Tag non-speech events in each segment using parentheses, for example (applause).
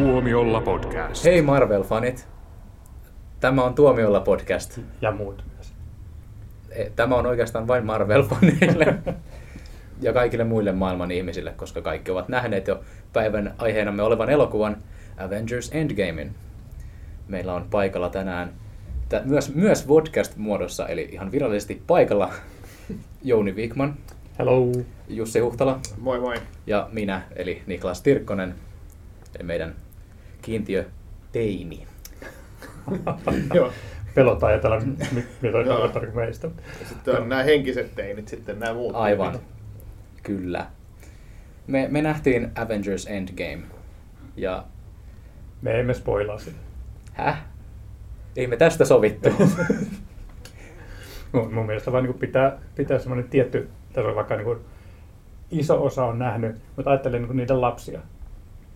Tuomiolla podcast. Hei Marvel-fanit! Tämä on Tuomiolla podcast. Ja muut myös. E, Tämä on oikeastaan vain Marvel-faneille ja kaikille muille maailman ihmisille, koska kaikki ovat nähneet jo päivän aiheenamme olevan elokuvan Avengers Endgamein. Meillä on paikalla tänään tä- myös, myös podcast-muodossa, eli ihan virallisesti paikalla Jouni Wikman, Hello. Jussi Huhtala Moi moi. ja minä, eli Niklas Tirkkonen, eli meidän kiintiö teini. (laughs) Joo. Pelottaa ajatella, mi- mitä tarkoittaa meistä. Ja sitten on nämä henkiset teinit, sitten nämä muut. Aivan, teinit. kyllä. Me, me nähtiin Avengers Endgame, ja Me emme spoilaa sitä. häh? Ei me tästä sovittu. (laughs) Mun, mun mielestä vaan niin pitää, pitää semmoinen tietty taso, vaikka niin kuin iso osa on nähnyt, mutta ajattelen niin kuin niiden lapsia.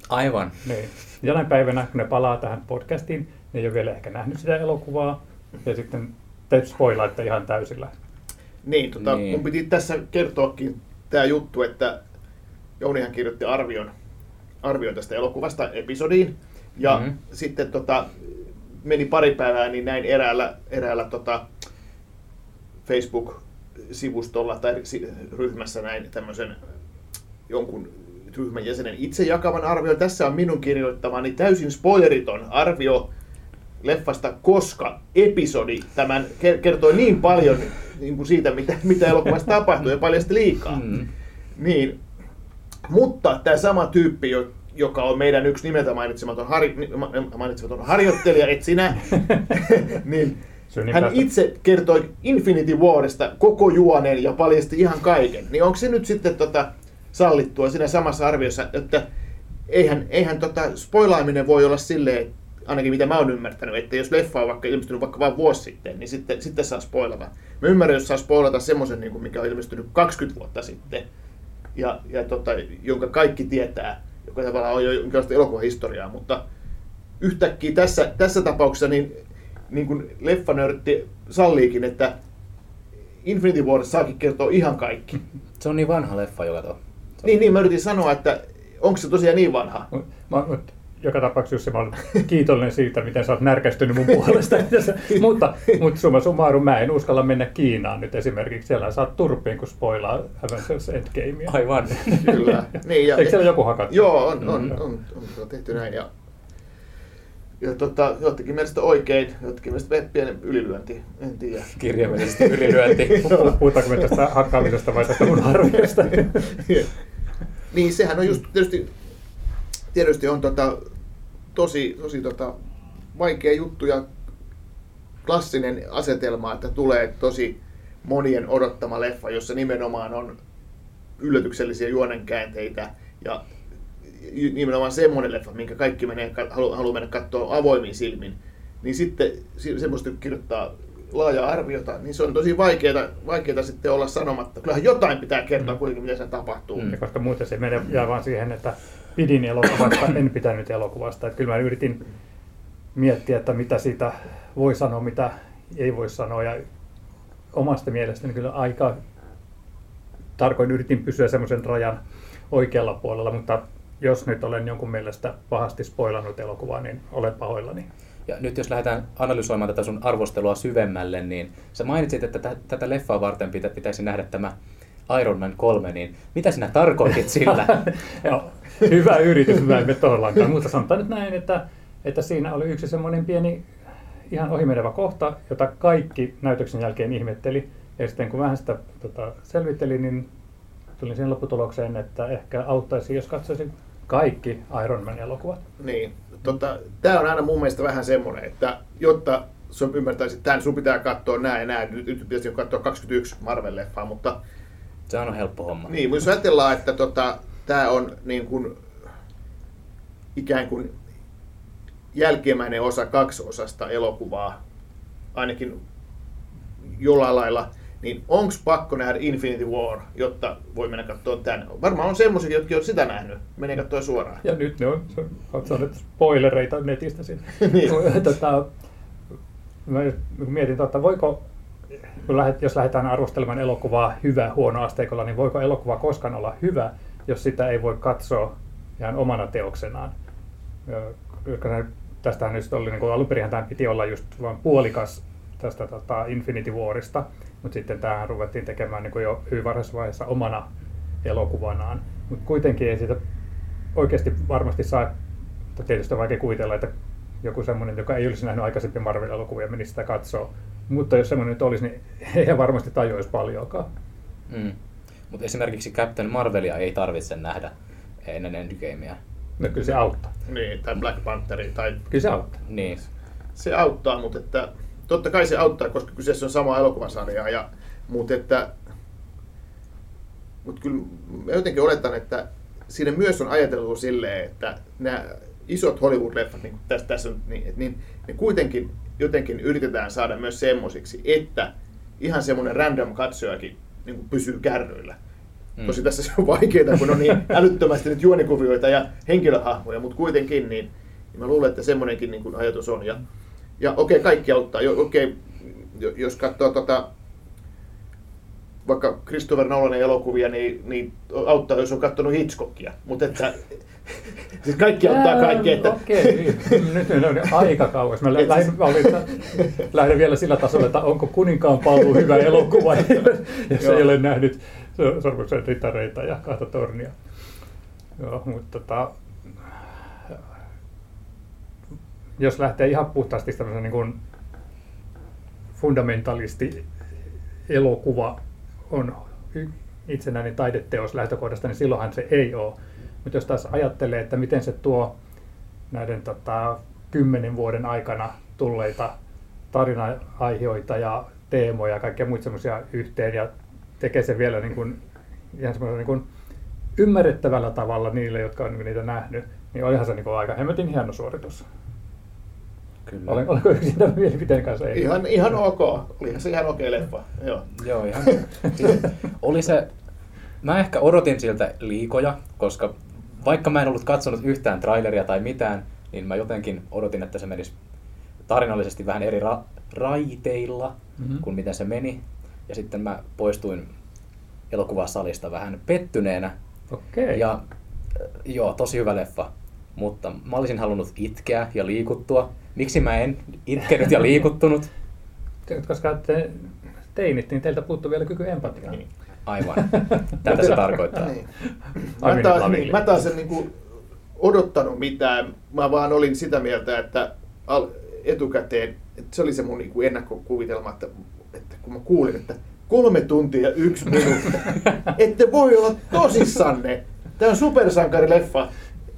Aivan. Niin. Jonain päivänä, kun ne palaa tähän podcastiin, ne ei ole vielä ehkä nähnyt sitä elokuvaa, ja sitten te spoilaatte ihan täysillä. Niin, tota, Niin. mun piti tässä kertoakin tämä juttu, että Jounihan kirjoitti arvion, arvion tästä elokuvasta episodiin. Ja Mhm. mm-hmm. sitten tota, meni pari päivää, niin näin eräällä, eräällä tota, Facebook-sivustolla tai ryhmässä näin tämmöisen jonkun ryhmän jäsenen itse jakavan arvion. Tässä on minun kirjoittamani täysin spoileriton arvio leffasta, koska episodi tämän ke- kertoi niin paljon niin kuin siitä, mitä, mitä elokuvassa tapahtui ja paljasti liikaa. Mm. Niin, mutta tämä sama tyyppi, jo- joka on meidän yksi nimeltä mainitsematon, har, ma- mainitsematon harjoittelija, et sinä, (laughs) niin niin hän itse kertoi Infinity Warista koko juoneen ja paljasti ihan kaiken. Niin onko se nyt sitten tota sallittua siinä samassa arviossa, että eihän, eihän tota spoilaaminen voi olla silleen, ainakin mitä mä oon ymmärtänyt, että jos leffa on vaikka ilmestynyt vaikka vain vuosi sitten, niin sitten, sitten saa spoilata. Mä ymmärrän, jos saa spoilata semmoisen, niin mikä on ilmestynyt 20 vuotta sitten, ja, ja tota, jonka kaikki tietää, joka tavallaan on jo jonkinlaista elokuvahistoriaa, mutta yhtäkkiä tässä, tässä tapauksessa niin, niin kuin leffanörtti salliikin, että Infinity War saakin kertoa ihan kaikki. Se on niin vanha leffa, joka to. Niin, niin mä yritin sanoa, että onko se tosiaan niin vanha? Mä, joka tapauksessa Jussi, mä olen kiitollinen siitä, miten sä oot närkästynyt mun puolesta. (laughs) mutta, mutta summa summarum, mä en uskalla mennä Kiinaan nyt esimerkiksi. Siellä saat turpiin, kun spoilaa Avengers Endgamea. Aivan. Kyllä. Niin, ja, Eikö siellä joku hakattu? Joo, on, on, on, on, on tehty näin. Ja, ja tota, jotkin mielestä oikein, jotkin mielestä pienen ylilyönti, en tiedä. Kirjaimellisesti ylilyönti. Pu- Puhutaanko me tästä hakkaamisesta vai tästä mun arviosta? (laughs) niin, sehän on just tietysti, tietysti on tota, tosi, tosi tota, vaikea juttu ja klassinen asetelma, että tulee tosi monien odottama leffa, jossa nimenomaan on yllätyksellisiä juonenkäänteitä ja nimenomaan semmoinen leffa, minkä kaikki menee, halu, haluaa mennä katsoa avoimin silmin, niin sitten si- semmoista kirjoittaa laajaa arviota, niin se on tosi vaikeaa, vaikeaa sitten olla sanomatta. Kyllähän jotain pitää kertoa Mm. kuitenkin, mitä siinä tapahtuu. Mm. Ja koska muuten se menee jää vaan siihen, että pidin elokuvasta, (coughs) en pitänyt elokuvasta. Että kyllä mä yritin miettiä, että mitä siitä voi sanoa, mitä ei voi sanoa. Ja omasta mielestäni kyllä aika tarkoin yritin pysyä semmoisen rajan oikealla puolella, mutta jos nyt olen jonkun mielestä pahasti spoilannut elokuvaa, niin olen pahoillani. Ja nyt jos lähdetään analysoimaan tätä sun arvostelua syvemmälle, niin sä mainitsit, että tä- tätä leffaa varten pitä- pitäisi nähdä tämä Iron Man 3, niin mitä sinä tarkoitit sillä? Joo, (laughs) hyvä yritys, mä en mene tohonlaankaan. Mutta sanotaan nyt näin, että, että siinä oli yksi semmoinen pieni ihan ohimenevä kohta, jota kaikki näytöksen jälkeen ihmetteli. Ja sitten kun vähän sitä tota, selvittelin, niin tulin siihen lopputulokseen, että ehkä auttaisi, jos katsoisin kaikki Iron Man-elokuvat. Niin. Tota, Tämä on aina mun mielestä vähän semmoinen, että jotta sun ymmärtäisit tämän, sun pitää katsoa nämä ja nämä. Nyt, nyt pitäisi katsoa 21 Marvel-leffaa, mutta Se on helppo homma. niin, jos ajatellaan, että tota, tämä on niin kuin, ikään kuin jälkimmäinen osa kaksiosasta elokuvaa, ainakin jollain lailla, niin onko pakko nähdä Infinity War, jotta voi mennä katsoa tämän? Varmaan on semmoisia, jotka on sitä nähnyt. Menee katsoa suoraan. Ja nyt ne on, saanut spoilereita netistä siinä. (laughs) Niin. (laughs) tota, mä mietin, että voiko, kun jos lähdetään arvostelemaan elokuvaa hyvä, huono asteikolla, niin voiko elokuva koskaan olla hyvä, jos sitä ei voi katsoa ihan omana teoksenaan? Tästähän nyt oli, niin alun perin tämän piti olla just vain puolikas tästä tota, Infinity Warista, mutta sitten tähän ruvettiin tekemään niin kuin jo hyvin varhaisessa vaiheessa omana elokuvanaan. Mutta kuitenkin ei siitä oikeasti varmasti saa, että tietysti on vaikea kuvitella, että joku semmoinen, joka ei olisi nähnyt aikaisemmin Marvel-elokuvia, menisi sitä katsoa. Mutta jos semmoinen nyt olisi, niin (laughs) ei varmasti tajuisi paljonkaan. Mm. Mutta esimerkiksi Captain Marvelia ei tarvitse nähdä ennen Endgamea. No kyllä se auttaa. Niin, tai Black Pantheri, tai Kyllä se auttaa. Niin. se auttaa, mutta että, totta kai se auttaa, koska kyseessä on sama elokuvasarja, ja, mutta että mutta kyllä mä jotenkin oletan, että siinä myös on ajateltu silleen, että nämä isot Hollywood-leffat, niin tässä, tässä on, niin, niin, ne kuitenkin jotenkin yritetään saada myös semmosiksi, että ihan semmoinen random katsojakin niin kuin pysyy kärryillä. Mm. Mm. Tosi tässä se on vaikeaa, kun on niin (laughs) älyttömästi nyt juonikuvioita ja henkilöhahmoja, mutta kuitenkin niin, niin mä luulen, että semmoinenkin niin kuin ajatus on. Ja, ja okei, kaikki auttaa. Jo, okei, jo- jos katsoo tota, vaikka Christopher Nolanin elokuvia, niin, niin auttaa, jos on katsonut Hitchcockia. Mutta että (laughs) siis kaikki auttaa kaikkea. Että, Okei, niin. (laughs) nyt ne on aika kauas. Mä siis- mä olin, lähden vielä sillä tasolla, että onko kuninkaan paluu hyvä elokuva, (laughs) jos Joo. ei ole nähnyt Sormuksen ritareita ja kahta tornia. Joo, mutta tota, jos lähtee ihan puhtaasti tämmöisen niin kuin fundamentalisti elokuva on itsenäinen taideteos lähtökohdasta, niin silloinhan se ei ole. Mutta jos taas ajattelee, että miten se tuo näiden tota, kymmenen vuoden aikana tulleita tarina-aiheita ja teemoja ja kaikkea muita semmoisia yhteen ja tekee sen vielä niin kuin, ihan semmoisella niin ymmärrettävällä tavalla niille, jotka on niitä nähnyt, niin olihan se niin kuin aika hemmetin hieno suoritus. Kyllä. Olen, olenko yksin tämän mielipiteen kanssa eri? ihan, ihan ok. Olihan se ihan okei leffa. Joo. Joo, ihan. Oli se, mä ehkä odotin siltä liikoja, koska vaikka mä en ollut katsonut yhtään traileria tai mitään, niin mä jotenkin odotin, että se menisi tarinallisesti vähän eri ra- raiteilla Mhm. kuin miten se meni. Ja sitten mä poistuin elokuvasalista vähän pettyneenä. Okei. Ja äh, joo, tosi hyvä leffa. Mutta mä olisin halunnut itkeä ja liikuttua. Miksi mä en itkenyt ja liikuttunut? Koska te teinit, niin teiltä puuttuu vielä kyky empatiaan. Niin. Aivan. Tätä se tarkoittaa. Niin. Mä, taas, niin, mä taas en niin odottanut mitään. Mä vaan olin sitä mieltä, että etukäteen, että se oli se mun niin kuin ennakkokuvitelma, että, että kun mä kuulin, että kolme tuntia ja yksi minuutti, (laughs) ette voi olla tosissanne. Tämä on supersankarileffa.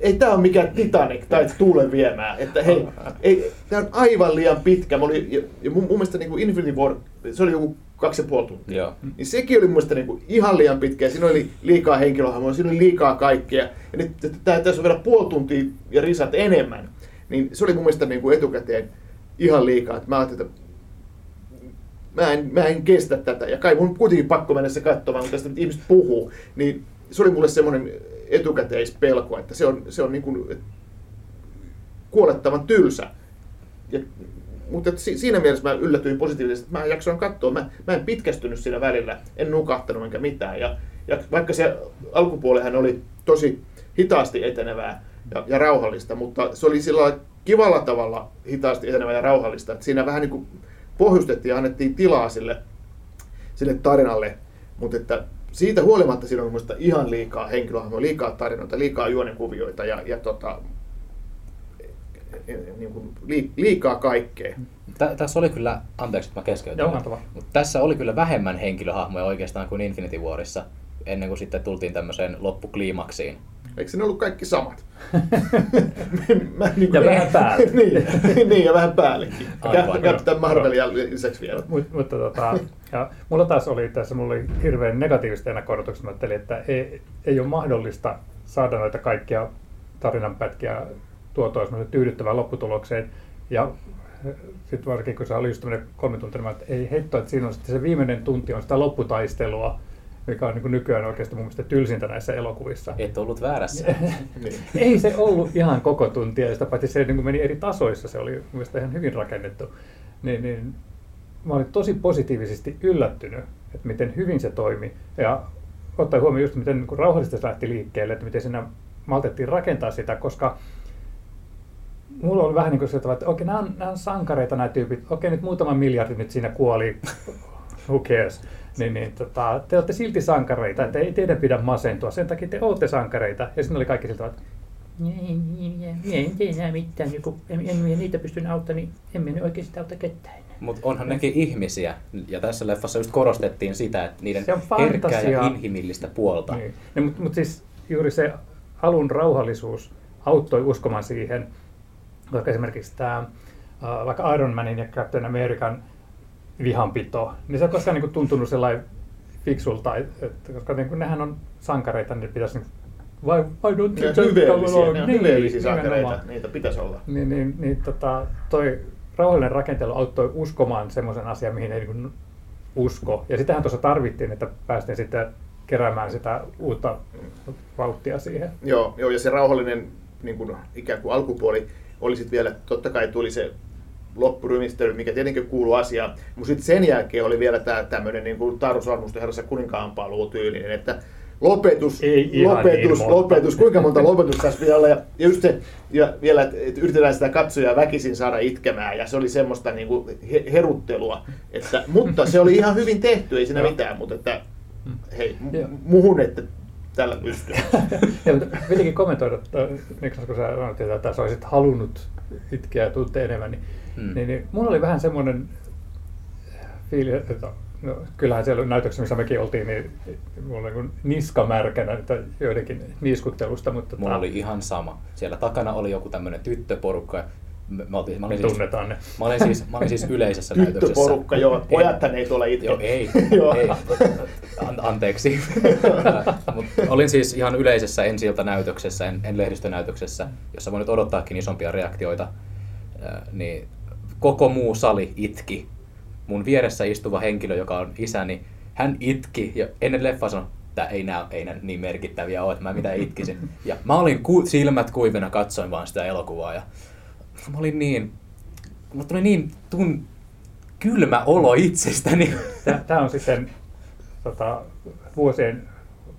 Ei tämä ole mikään Titanic tai tuulen viemää. Että hei, ei, tämä on aivan liian pitkä. Mä olin, ja, ja mun, mun mielestä niin kuin Infinity War, se oli joku kaksi ja puoli tuntia. Joo. Niin sekin oli mun mielestä niin kuin ihan liian pitkä. Siinä oli liikaa henkilöhahmoja, siinä oli liikaa kaikkea. Ja nyt tää, tässä on vielä puoli tuntia ja risat enemmän. Niin se oli mun mielestä niin kuin etukäteen ihan liikaa. Että mä ajattelin, että mä en, mä en kestä tätä. Ja kai mun kuitenkin pakko mennä se katsomaan, kun tästä ihmiset puhuu. Niin se oli mulle semmoinen etukäteispelko, että se on, se on niin kuin kuolettavan tylsä. Ja, mutta si- siinä mielessä mä yllätyin positiivisesti, että mä jaksoin katsoa. Mä, mä en pitkästynyt siinä välillä, en nukahtanut enkä mitään. Ja, ja vaikka se alkupuolihan oli tosi hitaasti etenevää ja, ja rauhallista, mutta se oli sillä kivalla tavalla hitaasti etenevää ja rauhallista. Että siinä vähän niin kuin pohjustettiin ja annettiin tilaa sille, sille tarinalle, mutta että siitä huolimatta siinä on minusta ihan liikaa henkilöhahmoja, liikaa tarinoita, liikaa juonenkuvioita ja, ja tota, niin kuin lii- liikaa kaikkea. Tä, tässä oli kyllä, anteeksi, että mä keskeytin. Mutta tässä oli kyllä vähemmän henkilöhahmoja oikeastaan kuin Infinity Warissa, ennen kuin sitten tultiin tämmöiseen loppukliimaksiin. Eikö ne ollut kaikki samat? (laughs) Mä, niin Ja vähän päälle. (laughs) niin, niin, ja vähän päällekin. Captain Marvelia lisäksi vielä. Mut, mutta tota, ja mulla taas oli tässä, mulla oli hirveän negatiiviset ennakko-odotukset. Mä ajattelin, että ei, ei ole mahdollista saada noita kaikkia tarinanpätkiä tuotua tyydyttävään lopputulokseen. Ja sitten varsinkin, kun se oli just tämmöinen kolme tuntia, niin että ei heitto, että siinä on sitten se viimeinen tunti on sitä lopputaistelua, mikä on niin nykyään oikeasti mun mielestä tylsintä näissä elokuvissa. Et ollut väärässä. (laughs) Niin. Ei se ollut ihan koko tuntia, ja sitä paitsi se niin kuin meni eri tasoissa, se oli mielestäni ihan hyvin rakennettu. Niin, niin, mä olin tosi positiivisesti yllättynyt, että miten hyvin se toimi. Ja ottaen huomioon just, miten niin rauhallisesti se lähti liikkeelle, että miten siinä maltettiin rakentaa sitä, koska mulla oli vähän niin kuin se, että okei, nämä on, nämä on sankareita nämä tyypit. Okei, nyt muutama miljardi nyt siinä kuoli. Who cares? Niin, niin, tota, te olette silti sankareita, että ei teidän pidä masentua. Sen takia te olette sankareita. Ja sitten oli kaikki siltä, että niin, niin, niin, en tee enää mitään, niin kun en, en, en niitä pystyn auttamaan, niin emme ne oikeasti auta ketään. Mutta onhan nekin ihmisiä, ja tässä leffassa just korostettiin sitä, että niiden Se on herkkää ja inhimillistä puolta. Niin. No, mutta mut siis juuri se alun rauhallisuus auttoi uskomaan siihen, vaikka esimerkiksi tämä, vaikka Iron Manin ja Captain American vihanpito, niin se on koskaan niin kuin, tuntunut sellainen fiksulta, että, koska niin kuin, nehän on sankareita, niin pitäisi niin, why, why don't you just hyveellisiä, on Niin, hyveellisiä sankareita, niitä pitäisi olla. Niin, niin, niin tota, toi rauhallinen rakentelu auttoi uskomaan semmoisen asian, mihin ei niin usko. Ja sitähän tuossa tarvittiin, että päästiin sitten keräämään sitä uutta vauhtia siihen. Joo, joo, ja se rauhallinen niin kuin, ikään kuin alkupuoli oli sitten vielä, totta kai tuli se loppurymistely, mikä tietenkin kuuluu asiaan, mutta sitten sen jälkeen oli vielä tämä tämmöinen niin kuin Taru Sormusten herrassa kuninkaan paluu tyylinen, että lopetus, Ei ihan lopetus, niin lopetus, kuinka monta lopetusta tässä pitää olla, ja, ja just se, ja vielä, että et yritetään sitä katsojaa väkisin saada itkemään, ja se oli semmoista niin kuin he, heruttelua, että, mutta se oli ihan hyvin tehty, ei siinä mitään, (laughs) mutta että hei, muhun, että tällä pystyy. Pitikin kommentoida, että Niklas, kun sä sanoit, että sä olisit halunnut itkeä ja enemmän, niin, Hmm. niin, niin mulla oli vähän semmoinen fiilis, että no, kyllähän siellä näytöksessä, missä mekin oltiin, niin mulla oli niin niska märkänä että joidenkin niiskuttelusta, mutta Mulla tota, oli ihan sama. Siellä takana oli joku tämmöinen tyttöporukka. Mä, oltiin, mä, olin siis, tunnetaan ne. mä, olin siis, mä olin siis yleisessä (laughs) näytöksessä. Tyttöporukka, joo. Pojathan ei tuolla itke. Joo, ei. (laughs) Joo. ei. An- anteeksi. (laughs) Mut olin siis ihan yleisessä ensi näytöksessä, en, en lehdistönäytöksessä, jossa voi nyt odottaakin isompia reaktioita. Äh, Niin koko muu sali itki. Mun vieressä istuva henkilö, joka on isäni, hän itki ja ennen leffaa sanoi, että ei nämä ei nää niin merkittäviä ole, että mä mitä itkisin. (laughs) Ja mä olin ku, silmät kuivina, katsoin vaan sitä elokuvaa ja mä olin niin, mulla tuli niin tun, kylmä olo itsestäni. (laughs) Tämä on sitten tota, vuosien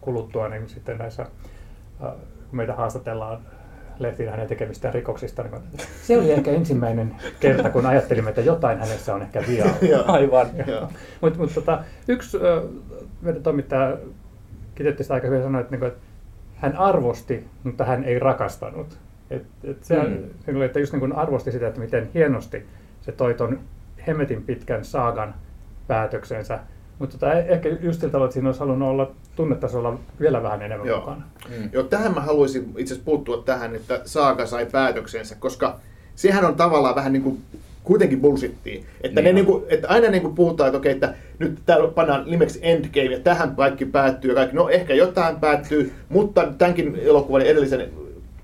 kuluttua niin sitten näissä, äh, kun meitä haastatellaan lehtiin hänen tekemistään rikoksista, niin se oli ehkä ensimmäinen kerta, kun ajattelimme, että jotain hänessä on ehkä vialla. (laughs) Joo. Aivan. Mutta mut, tota, yksi meidän toimittaja kiteytti sitä aika hyvin sanoi, että, niinku, että hän arvosti, mutta hän ei rakastanut. Et, et se, Mm. mm. että just niin kuin arvosti sitä, että miten hienosti se toi ton hemmetin pitkän saagan päätöksensä. Mutta tota, ehkä just sillä tavalla, että siinä olisi halunnut olla tunnetasolla vielä vähän enemmän Joo. mukana. Mm. Joo, tähän mä haluaisin itse asiassa puuttua tähän, että Saaga sai päätöksensä, koska sehän on tavallaan vähän niin kuin kuitenkin bullshittia. Että, Niin ne niin kuin, että aina niin kuin puhutaan, että okei, että nyt täällä pannaan nimeksi Endgame ja tähän kaikki päättyy ja kaikki. No ehkä jotain päättyy, mutta tämänkin elokuvan edellisen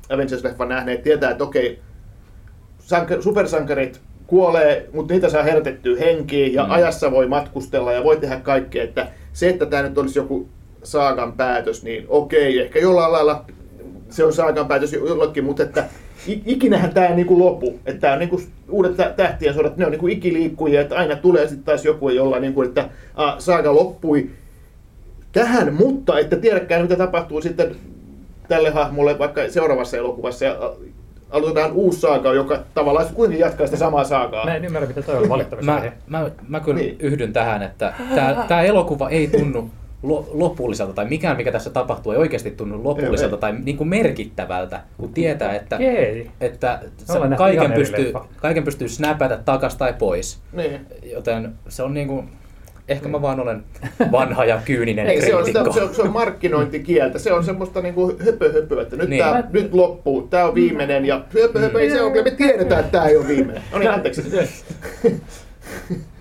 Avengers-leffan nähneet tietää, että okei, sank- supersankarit kuolee, mutta niitä saa herätettyä henkiin ja mm. ajassa voi matkustella ja voi tehdä kaikkea. Että se, että tämä nyt olisi joku saagan päätös, niin okei, ehkä jollain lailla se on saagan päätös jo- jollekin, mutta että ikinähän tämä ei niinku lopu. Että tämä on niinku uudet tä- tähtien sodat, ne on niinku ikiliikkujia, että aina tulee sitten taas joku, jolla niinku, että a, saaga loppui tähän, mutta että tiedäkään mitä tapahtuu sitten tälle hahmolle vaikka seuraavassa elokuvassa ja aloitetaan uusi saaga, joka tavallaan kuitenkin jatkaa sitä samaa saagaa. Mä en ymmärrä, mitä toi on valitettavasti. Mä, mä, mä kyllä Niin. yhdyn tähän, että tämä elokuva ei tunnu lopulliselta, tai mikään mikä tässä tapahtuu ei oikeasti tunnu lopulliselta Ei, tai niin kuin merkittävältä, kun tietää, että, että se kaiken, pystyy, kaiken pystyy snäpätä takas tai pois. Niin. Joten se on niin kuin, ehkä mä vaan olen vanha ja kyyninen Ei, se on, sitä, kriitikko. se, on, se on markkinointikieltä. Se on semmoista niinku höpö höpö, että nyt, Niin. tää, Mä- nyt loppuu, tämä on viimeinen ja höpö höpö, ei se ole, me tiedetään, että tämä ei ole viimeinen. No niin, anteeksi.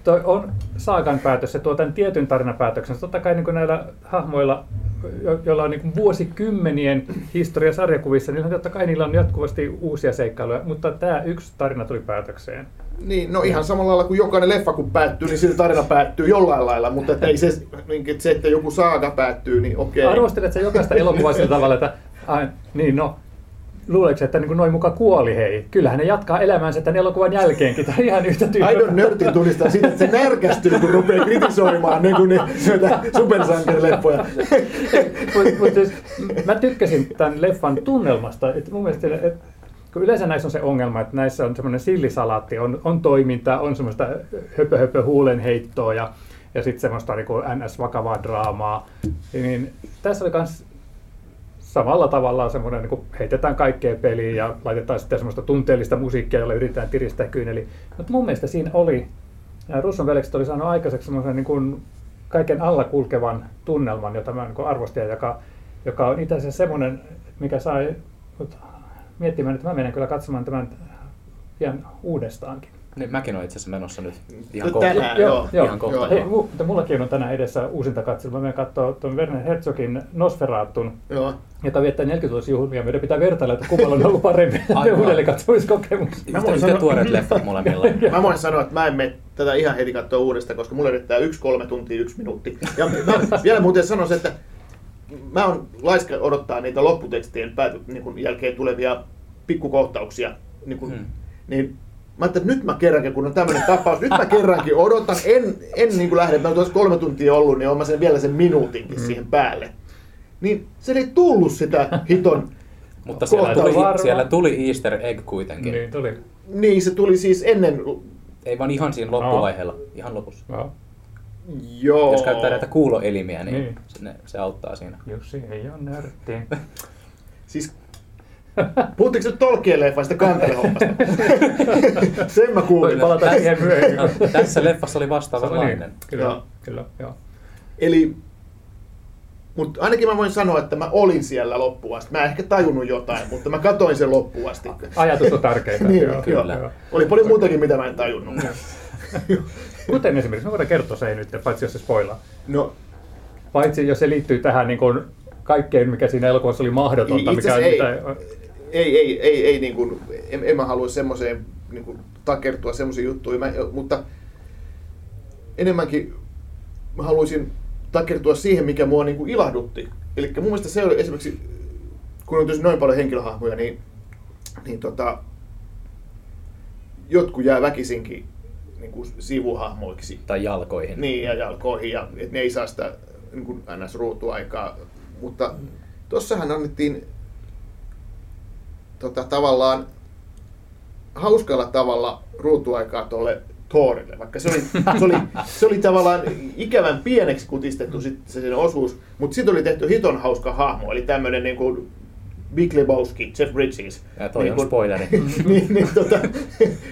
Toi on saagan päätös, se tuo tämän tietyn tarinapäätöksen. Totta kai niin näillä hahmoilla, jo- joilla on niin vuosikymmenien historia sarjakuvissa, niin totta kai niillä on jatkuvasti uusia seikkailuja, mutta tämä yksi tarina tuli päätökseen. Niin, no ihan samalla lailla kuin jokainen leffa kun päättyy, niin silti tarina päättyy jollain lailla, mutta että ei se, että se, että joku saaga päättyy, niin okei. Arvostelet sä jokaista elokuvaa sillä tavalla, että ai, niin no, luuleeko, että niin noin muka kuoli hei? Kyllähän ne jatkaa elämäänsä tämän elokuvan jälkeenkin, tai ihan yhtä tyyppiä. Aidon nörtin tunnistaa siitä, että se närkästyy, kun rupeaa kritisoimaan niin kuin ne, noita supersankarileffoja. Mutta mut siis, mä tykkäsin tämän leffan tunnelmasta. Et mun mielestä, et, kun yleensä näissä on se ongelma, että näissä on semmoinen sillisalaatti, on, on toiminta, on semmoista höpö höpö huulenheittoa ja, ja sitten semmoista niin NS-vakavaa draamaa. Niin tässä oli myös samalla tavalla semmoinen, niin heitetään kaikkea peliin ja laitetaan sitten semmoista tunteellista musiikkia, jolla yritetään tiristää kyyneli. Mutta mun mielestä siinä oli, Russon veljekset oli saanut aikaiseksi semmoisen niin kuin kaiken alla kulkevan tunnelman, jota mä niin arvostin, joka, joka on itse asiassa semmoinen, mikä sai mut miettimään, että mä menen kyllä katsomaan tämän pian uudestaankin. Niin, mäkin olen itse asiassa menossa nyt ihan Nyt kohta. tänään, joo. joo, Ihan kohta. joo. Hei, mu- mutta mullakin on tänään edessä uusinta katselu. Mä menen katsoa tuon Werner Herzogin Nosferatun, Joo. joka viettää 40-vuotisjuhlia. Meidän pitää vertailla, että kummalla on ollut parempi (laughs) uudelleen katsomiskokemus. Mä Yhtä, voin yhtä sanoa- tuoreet leffat molemmilla. (laughs) Mä voin sanoa, että mä en mene tätä ihan heti katsoa uudestaan, koska mulle riittää yksi kolme tuntia, yksi minuutti. Ja mä (laughs) vielä muuten sanoisin, että mä oon laiska odottaa niitä lopputekstien pääty, niin jälkeen tulevia pikkukohtauksia. Niin, kun, Hmm. niin mä ajattelin, että nyt mä kerrankin, kun on tämmöinen tapaus, nyt mä kerrankin odotan, en, en niin kuin lähde, mä tuossa kolme tuntia ollut, niin oon mä sen vielä sen minuutinkin siihen päälle. Niin se ei tullut sitä hiton, (laughs) Mutta siellä tuli, siellä tuli easter egg kuitenkin. Niin tuli. niin se tuli siis ennen, Ei vaan ihan siinä loppuvaiheella, ihan lopussa. Joo. joo. Jos käyttää näitä kuuloelimiä, niin, Niin. Se, ne, se auttaa siinä. Jussi ei ole nörtti. (laughs) Siis, puhuttiinko nyt Tolkien leffasta kantelehommasta? (laughs) Sen mä kuulin. Palataan siihen myöhemmin. No, tässä leffassa oli vastaavanlainen. oli, kyllä, Joo. kyllä, joo. Eli, mutta ainakin mä voin sanoa, että mä olin siellä loppuun asti. Mä en ehkä tajunnut jotain, mutta mä katoin sen loppuun asti. Ajatus on tärkeintä. (laughs) Niin, joo, kyllä. joo. Oli paljon muutakin, mitä mä en tajunnut. Kuten esimerkiksi, mä voidaan kertoa se nyt, paitsi jos se spoilaa. No, Paitsi jos se liittyy tähän niin kuin kaikkeen, mikä siinä elokuvassa oli mahdotonta. Itse mikä, ei. mitä, ei, ei, ei, ei niin kuin, en, en mä halua semmoiseen niin kuin, takertua semmoisiin juttuihin, mä, mutta enemmänkin mä haluaisin takertua siihen, mikä mua niin kuin ilahdutti. Eli mun mielestä se oli esimerkiksi, kun on noin paljon henkilöhahmoja, niin, niin tota, jotkut jää väkisinkin niin kuin sivuhahmoiksi. Tai jalkoihin. Niin, ja jalkoihin, ja et ne ei saa sitä niin kuin NS-ruutuaikaa. Mutta tossahan annettiin tota, tavallaan hauskalla tavalla ruutuaikaa tuolle Thorille, vaikka se oli, se oli, se oli tavallaan ikävän pieneksi kutistettu sit se sen osuus, mutta sitten oli tehty hiton hauska hahmo, eli tämmöinen niin kuin Big Lebowski, Jeff Bridges. Ja toi Niin on kun- spoileri. (laughs) niin, niin, tota,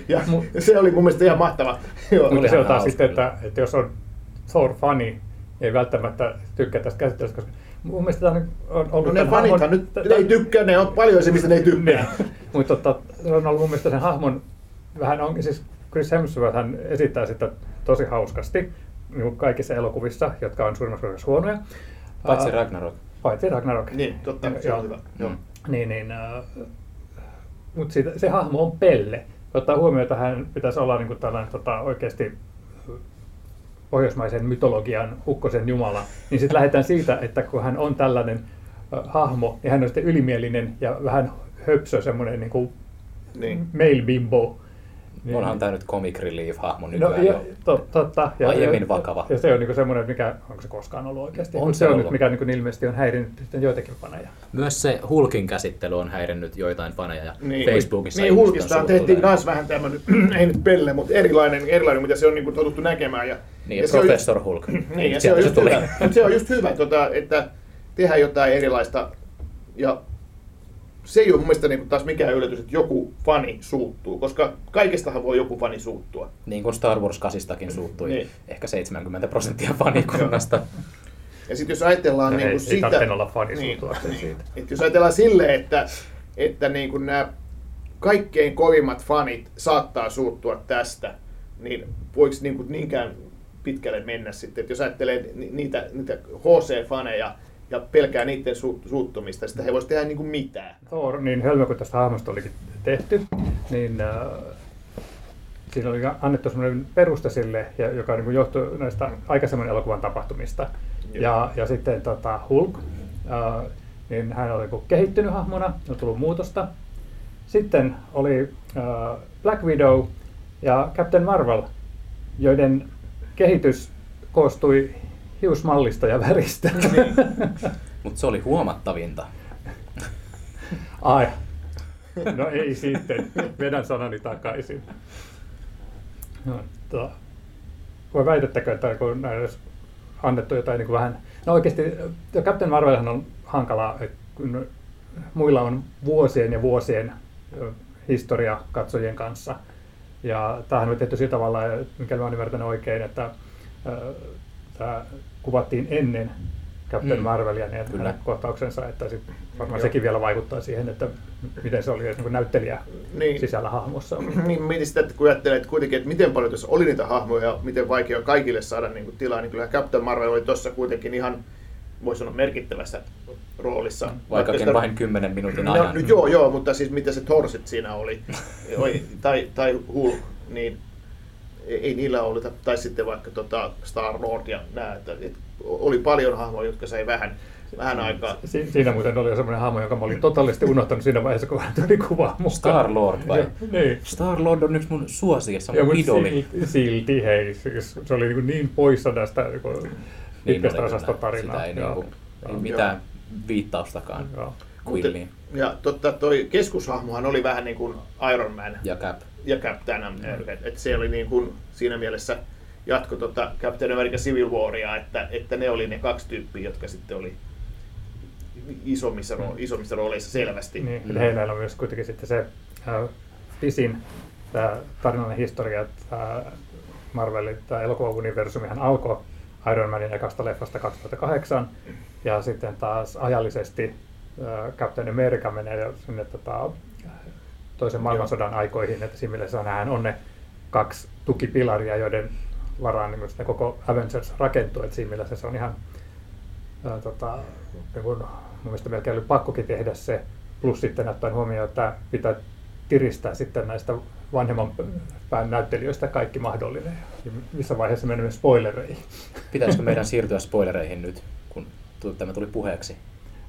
ja se oli mun mielestä ihan mahtava. Joo. Mutta se on taas sitten, että, että jos on Thor-fani, ei välttämättä tykkää tästä käsittelystä, koska mun mielestä tämä on ollut... No ne fanithan hahmon- nyt ne ei tykkää, ne on paljon se, mistä ne ei tykkää. (laughs) Mutta tota, se on ollut mun mielestä sen hahmon vähän on, siis Chris Hemsworth hän esittää sitä tosi hauskasti niin kuin kaikissa elokuvissa, jotka on suurimmaksi osaksi huonoja. Paitsi Ragnarok. Paitsi Ragnarok. Niin, totta, se Joo. on hyvä. Joo. Niin, niin, äh, mutta se hahmo on Pelle. Ottaa huomioon, että hän pitäisi olla niin kuin tällainen tota, oikeasti pohjoismaisen mytologian ukkosen jumala, niin sitten lähdetään siitä, että kun hän on tällainen äh, hahmo, niin hän on sitten ylimielinen ja vähän höpsö, semmoinen niin kuin Niin. male bimbo. Niin- Onhan tämä nyt comic relief-hahmo No, nykyään ja, jo. to, totta. Ja, Aiemmin ja, vakava. Ja se on niinku semmoinen, mikä, onko se koskaan ollut oikeasti? On se se on ollut. nyt, mikä niinku ilmeisesti on häirinnyt sitten joitakin faneja. Myös se Hulkin käsittely on häirinnyt joitain faneja ja Niin, Facebookissa Niin, Hulkista tehtiin taas vähän tämmöinen, (clears throat) ei nyt pelle, mutta erilainen, erilainen mitä se on niin kuin totuttu näkemään. Ja, Niin, ja se on Professor Hulk. Niin, ja se on, just tuli. hyvä. Se on just hyvä, tota, että tehdään jotain erilaista. Ja se ei ole mun mielestä niin taas mikään yllätys, että joku fani suuttuu, koska kaikestahan voi joku fani suuttua. Niin kuin Star Wars 8 suuttui Niin. ehkä 70 prosenttia fanikunnasta. Ja sitten jos ajatellaan No niin ei- kuin ei sitä... tarvitse olla fani niin, suuttuakseen siitä. Et jos ajatellaan silleen, että, että niin kuin nämä kaikkein kovimmat fanit saattaa suuttua tästä, niin voiko niin kuin niinkään pitkälle mennä sitten? Et jos ajattelee ni- niitä, niitä HC-faneja ja pelkää niiden su- suuttumista, sitä he voisivat tehdä niin kuin mitään. Thor, niin hölmö kuin tästä hahmosta olikin tehty, niin äh, siinä oli annettu sellainen peruste sille, ja, joka niin kuin johtui näistä aikaisemman elokuvan tapahtumista. Joo. Ja, ja sitten tota, Hulk, äh, niin hän oli niin kehittynyt hahmona, on tullut muutosta. Sitten oli äh, Black Widow ja Captain Marvel, joiden kehitys koostui hiusmallista ja väristä. (laughs) Mutta se oli huomattavinta. Ai, No ei sitten. Vedän sanani takaisin. No, to, voi väitättekö, että kun näin olisi annettu jotain niin kuin vähän... No oikeasti, Captain Marvelhan on hankalaa, että kun muilla on vuosien ja vuosien historia katsojien kanssa. Ja tämähän on tehty sillä tavalla, mikä mä olen ymmärtänyt oikein, että tämä kuvattiin ennen Captain Mm. Marvelia, niin Kyllä. kohtauksensa, että sit varmaan Joo. sekin vielä vaikuttaa siihen, että miten se oli niin kuin näyttelijä Niin. sisällä hahmossa. Niin mietin sitä, että kun ajattelee, että kuitenkin, että miten paljon tässä oli niitä hahmoja ja miten vaikea kaikille saada niin kuin, tilaa, niin kyllä Captain Marvel oli tuossa kuitenkin ihan, voisi sanoa, merkittävässä roolissa. Vaikkakin sitä- vain 10 minuutin No, ajan. no, joo, joo, mutta siis mitä se Thorsit siinä oli, (laughs) Oi, tai, tai Hulk, niin ei, niillä ollut, tai sitten vaikka tota Star-Lord ja nämä, että, että oli paljon hahmoja, jotka sai vähän, vähän aikaa. Si- siinä muuten oli jo semmoinen hahmo, jonka mä olin totaalisesti unohtanut siinä vaiheessa, kun hän tuli kuvaan mukaan. Star-Lord vai? Ja, niin. Star-Lord on yksi mun suosikissa, Ja mun mut idoli. silti, silti, hei, siis se oli niin, niin poissa tästä niin Niin pitkästä oli osasta tarinaa. Sitä ei, Joo. niinku, ei Joo. Viittaustakaan Joo. Quilliin Ja totta, toi keskushahmohan oli vähän niin kuin Iron Man ja Cap. ja Captain America, että et se oli niin kuin siinä mielessä jatko tota Captain America Civil Waria, että, että ne oli ne kaksi tyyppiä, jotka sitten oli isommissa, ro- isommissa rooleissa selvästi. Niin, Mm. mm. heillä on myös kuitenkin sitten se äh, pisin tämä tarinallinen historia, että äh, Marvelin tämä elokuvauniversumihan alkoi Iron Manin ekasta leffasta 2008, ja sitten taas ajallisesti Captain America menee sinne tota, toisen maailmansodan aikoihin, että siinä mielessä nähdään on ne kaksi tukipilaria, joiden varaan niin sitä koko Avengers rakentuu, että siinä mielessä se on ihan ää, tota, niin kun, mun mielestä melkein oli pakkokin tehdä se, plus sitten ottaen huomioon, että pitää tiristää sitten näistä vanhemman pään näyttelijöistä kaikki mahdollinen. Ja missä vaiheessa menemme spoilereihin. Pitäisikö meidän (laughs) siirtyä spoilereihin nyt, kun tu- tämä tuli puheeksi?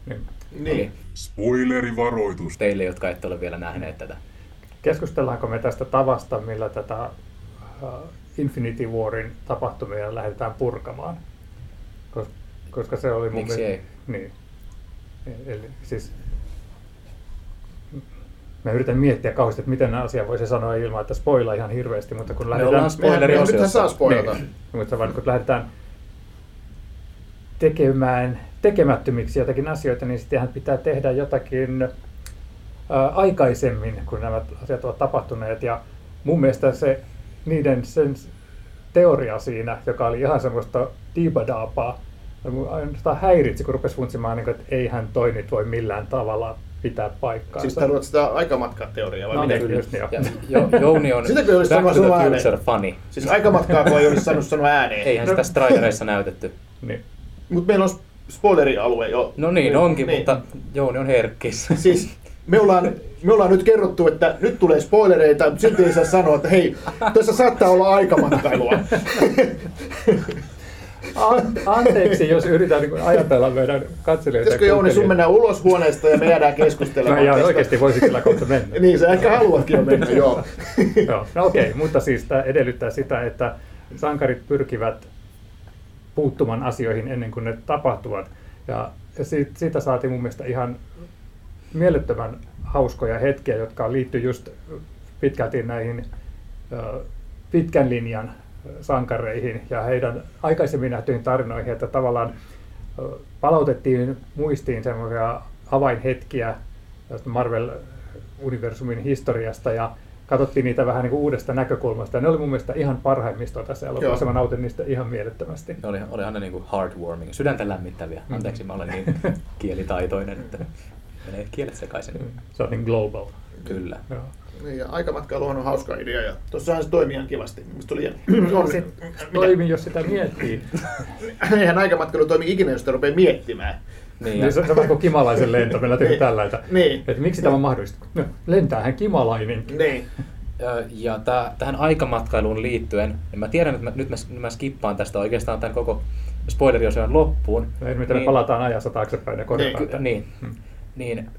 Niin. Niin. Spoilerivaroitus. Teille, jotka ette ole vielä nähneet tätä. Keskustellaanko me tästä tavasta, millä tätä äh, Infinity Warin tapahtumia lähdetään purkamaan? Kos- Koska se oli mun Miksi mielestä- ei? Niin. E- Eli siis mä yritän miettiä kauheasti, että miten asia voisi sanoa ilman, että spoilaa ihan hirveästi, mutta kun lähdetään... ollaan spoileriosiossa. Nythän saa spoilata. Niin, mutta vaan kun lähdetään tekemään tekemättömiksi jotakin asioita, niin sittenhän pitää tehdä jotakin ää, aikaisemmin, kun nämä asiat ovat tapahtuneet. Ja mun mielestä se niiden sen teoria siinä, joka oli ihan semmoista diibadaapaa, ainoastaan häiritsi, kun rupesi funtsimaan, niin kuin, että eihän toi nyt voi millään tavalla pitää paikkaansa. Siis tarkoitat sitä aikamatkateoriaa vai No miten? niin. Just niin. Ja jo, Jouni on Sitäkö olisi Back to sanonut the ääneen? Future funny. Siis aikamatkaa, kun ei olisi saanut sanoa ääneen. Eihän sitä trailereissa näytetty. Niin. Mutta meillä on spoilerialue jo. No niin, onkin, Niin. mutta Jouni on herkkis. Siis me ollaan, me ollaan nyt kerrottu, että nyt tulee spoilereita, mutta silti ei saa sanoa, että hei, tässä saattaa olla aikamatkailua. (laughs) An- anteeksi, jos yritän niin ajatella meidän katselijoita. Pitäisikö Jouni sun mennä ulos huoneesta ja me jäädään No keskustelemaan ihan tästä? oikeasti voisi kyllä kohta mennä. (laughs) Niin, sä ehkä haluatkin jo mennä, (laughs) joo. Joo, no okei, mutta siis tämä edellyttää sitä, että sankarit pyrkivät puuttumaan asioihin ennen kuin ne tapahtuvat. Ja, siitä, siitä saatiin mun mielestä ihan mielettömän hauskoja hetkiä, jotka liittyy just pitkälti näihin pitkän linjan sankareihin ja heidän aikaisemmin nähtyihin tarinoihin, että tavallaan palautettiin muistiin semmoisia avainhetkiä Marvel-universumin historiasta ja katsottiin niitä vähän niin kuin uudesta näkökulmasta. Ja ne oli mun mielestä ihan parhaimmistoa tässä elokuvassa. Joo. Mä nautin niistä ihan mielettömästi. Oli, olihan ne niinku heartwarming, sydäntä lämmittäviä. Mm. Anteeksi, mä olen niin (laughs) kielitaitoinen, että menee kielet sekaisin. Se on niin global. Kyllä. Joo. Niin, ja aikamatkailuhan on hauska idea ja tossahan se toimii ihan kivasti. Musta oli jännä. on, Se (clears throat) toimii, jos sitä miettii. (laughs) Eihän aikamatkailu toimi ikinä, jos sitä rupeaa miettimään. Niin, Niin se, se on vähän kuin kimalaisen (laughs) lento. Meillä tehty Niin. tällä, että, Niin. että miksi tämä on mahdollista? No, lentäähän kimalainenkin. Niin. ja, ja tää, tähän aikamatkailuun liittyen, niin mä tiedän, että mä, nyt mä, mä skippaan tästä oikeastaan tämän koko spoileriosion loppuun. Niin, miten me palataan ajassa taaksepäin ja korjataan Niin. Niin, Hmm. niin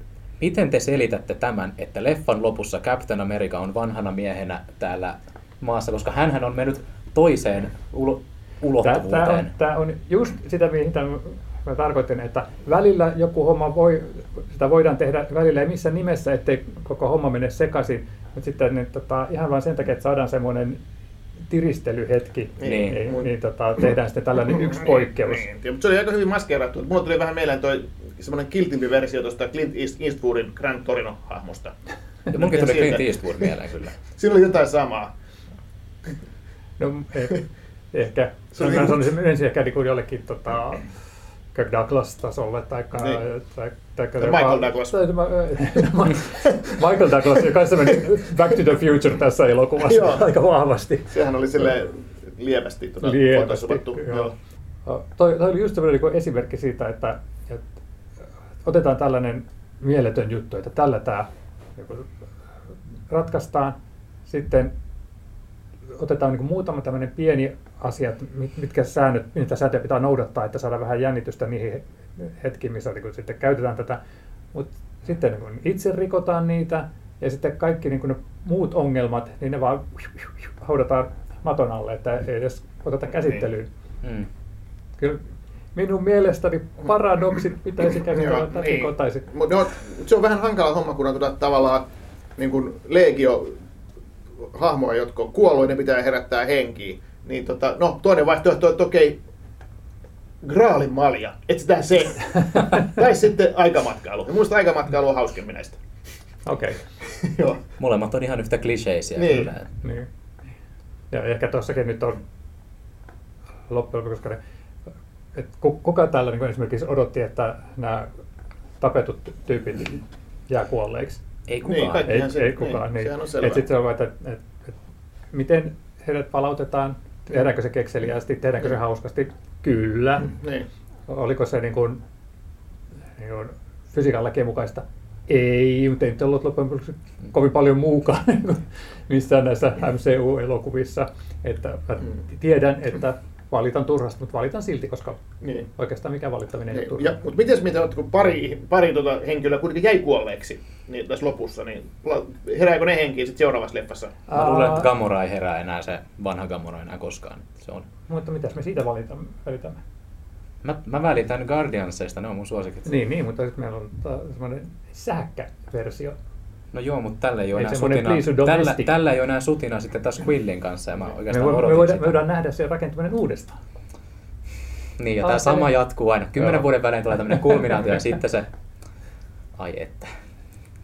miten te selitätte tämän, että leffan lopussa Captain America on vanhana miehenä täällä maassa, koska hän on mennyt toiseen ulo, Tämä, ulottuvuuteen. tämä, on, tämä on just sitä, mitä mä tarkoitin, että välillä joku homma voi, sitä voidaan tehdä välillä ei missään nimessä, ettei koko homma mene sekaisin, mutta sitten niin, tota, ihan vain sen takia, että saadaan semmoinen tiristelyhetki, Niin. niin, niin, niin tota, tehdään sitten tällainen yksi poikkeus. Niin, mutta se oli aika hyvin maskeerattu. Mulla tuli vähän mieleen toi semmoinen kiltimpi versio tuosta Clint East- Eastwoodin Grand Torino-hahmosta. Ja munkin tuli Clint Eastwood mieleen kyllä. (laughs) Siinä oli jotain samaa. No, eh, ehkä, Se niinku- sanoisin ensin ehkä niin kuin jollekin tota, Kirk Douglas-tasolle, tai, Niin. tai, tai, Tai Michael Douglas. Tai, (laughs) Michael Douglas, joka se meni Back to the Future tässä elokuvassa Joo. aika vahvasti. Sehän oli sille lievästi tuota, Lievästi, photoshoppattu. joo. Toi, toi oli just sellainen niin esimerkki siitä, että, että otetaan tällainen mieletön juttu, että tällä tämä ratkaistaan. Sitten otetaan niin muutama tämmöinen pieni asia, että mit- mitkä säännöt, mitä sääntöjä pitää noudattaa, että saadaan vähän jännitystä niihin hetkiin, missä niin sitten käytetään tätä. Mutta sitten niin itse rikotaan niitä ja sitten kaikki niin ne muut ongelmat, niin ne vaan haudataan maton alle, että ei edes oteta käsittelyyn. Mm. Kyllä minun mielestäni paradoksit pitäisi käsitellä Joo, tätä kotaisin. Mut no, se on vähän hankala homma, kun on tuota, tavallaan niin kuin legio hahmoja, jotka on kuollut, ne pitää herättää henkiin. Niin tota, no, toinen vaihtoehto on, että okei, Graalin malja, etsitään se. (laughs) tai sitten aikamatkailu. Ja muista aikamatkailu on hauskemmin näistä. Okei. (laughs) Joo. Molemmat on ihan yhtä kliseisiä Niin. kyllä. Niin. Ja ehkä tuossakin nyt on loppujen lopuksi, koska ne, et ku- kuka täällä niin esimerkiksi odotti, että nämä tapetut ty- tyypit jää kuolleiksi? Ei Niin, kukaan. kaikki- Ei, se- ei kukaan. niin, Niin, sehän on selvä. Et sit se on vaan, että, että, että, että miten heidät palautetaan, tehdäänkö se kekseliästi, tehdäänkö se hauskasti? Kyllä. Niin. Oliko se niin kuin, niin kuin fysiikan lakien mukaista? Ei, mutta ei nyt ollut loppujen lopuksi kovin paljon muukaan (laughs) niin missään näissä MCU-elokuvissa. Että Mm. tiedän, että (clears throat) valitan turhasta, mutta valitan silti, koska Niin. oikeastaan mikä valittaminen ei ole Niin. turhaa. Ja, mutta miten mitä kun pari, pari tota henkilöä kuitenkin jäi kuolleeksi niin tässä lopussa, niin herääkö ne henkiin sitten seuraavassa leffassa? Mä luulen, että Gamora ei herää enää se vanha Gamora enää koskaan. Se on. Mutta mitäs me siitä valitamme? välitämme? Mä, mä välitän Guardiansseista, ne on mun suosikit. Niin, niin, mutta sitten meillä on semmoinen sähkkä-versio. No joo, mutta tällä ei ole enää sutina. Tällä, tällä ei ole enää sutina sitten taas Quillin kanssa ja mä Me, oikeastaan me, voidaan, sitä. me voidaan nähdä sen rakentuminen uudestaan. Niin, ja Ah, tämä sama jatkuu aina. Kymmenen Joo. vuoden välein tulee tämmöinen (laughs) kulminaatio ja sitten se... Ai että.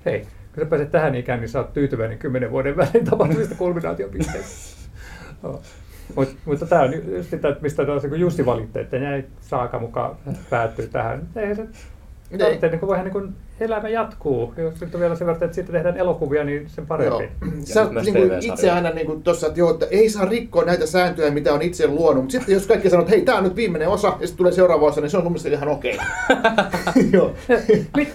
Hei, kun sä pääset tähän ikään, niin sä oot tyytyväinen kymmenen vuoden välein tapahtuvista kulminaatiopisteistä. (laughs) Joo. Mut, mutta tämä on just sitä, mistä tuossa, kun Jussi valitti, että näin saaka mukaan päättyy tähän. Ei se tarvitse, niin kuin vähän niin kuin elämä jatkuu. Jos nyt on vielä sen verran, että siitä tehdään elokuvia, niin sen parempi. Sä oot myös niin kuin itse aina niin kuin tossa, että, joo, että ei saa rikkoa näitä sääntöjä, mitä on itse luonut. Mutta sitten jos kaikki sanoo, että hei, tämä on nyt viimeinen osa, ja sitten tulee seuraava osa, niin se on mun mielestä ihan okei. (laughs) Joo. Mit,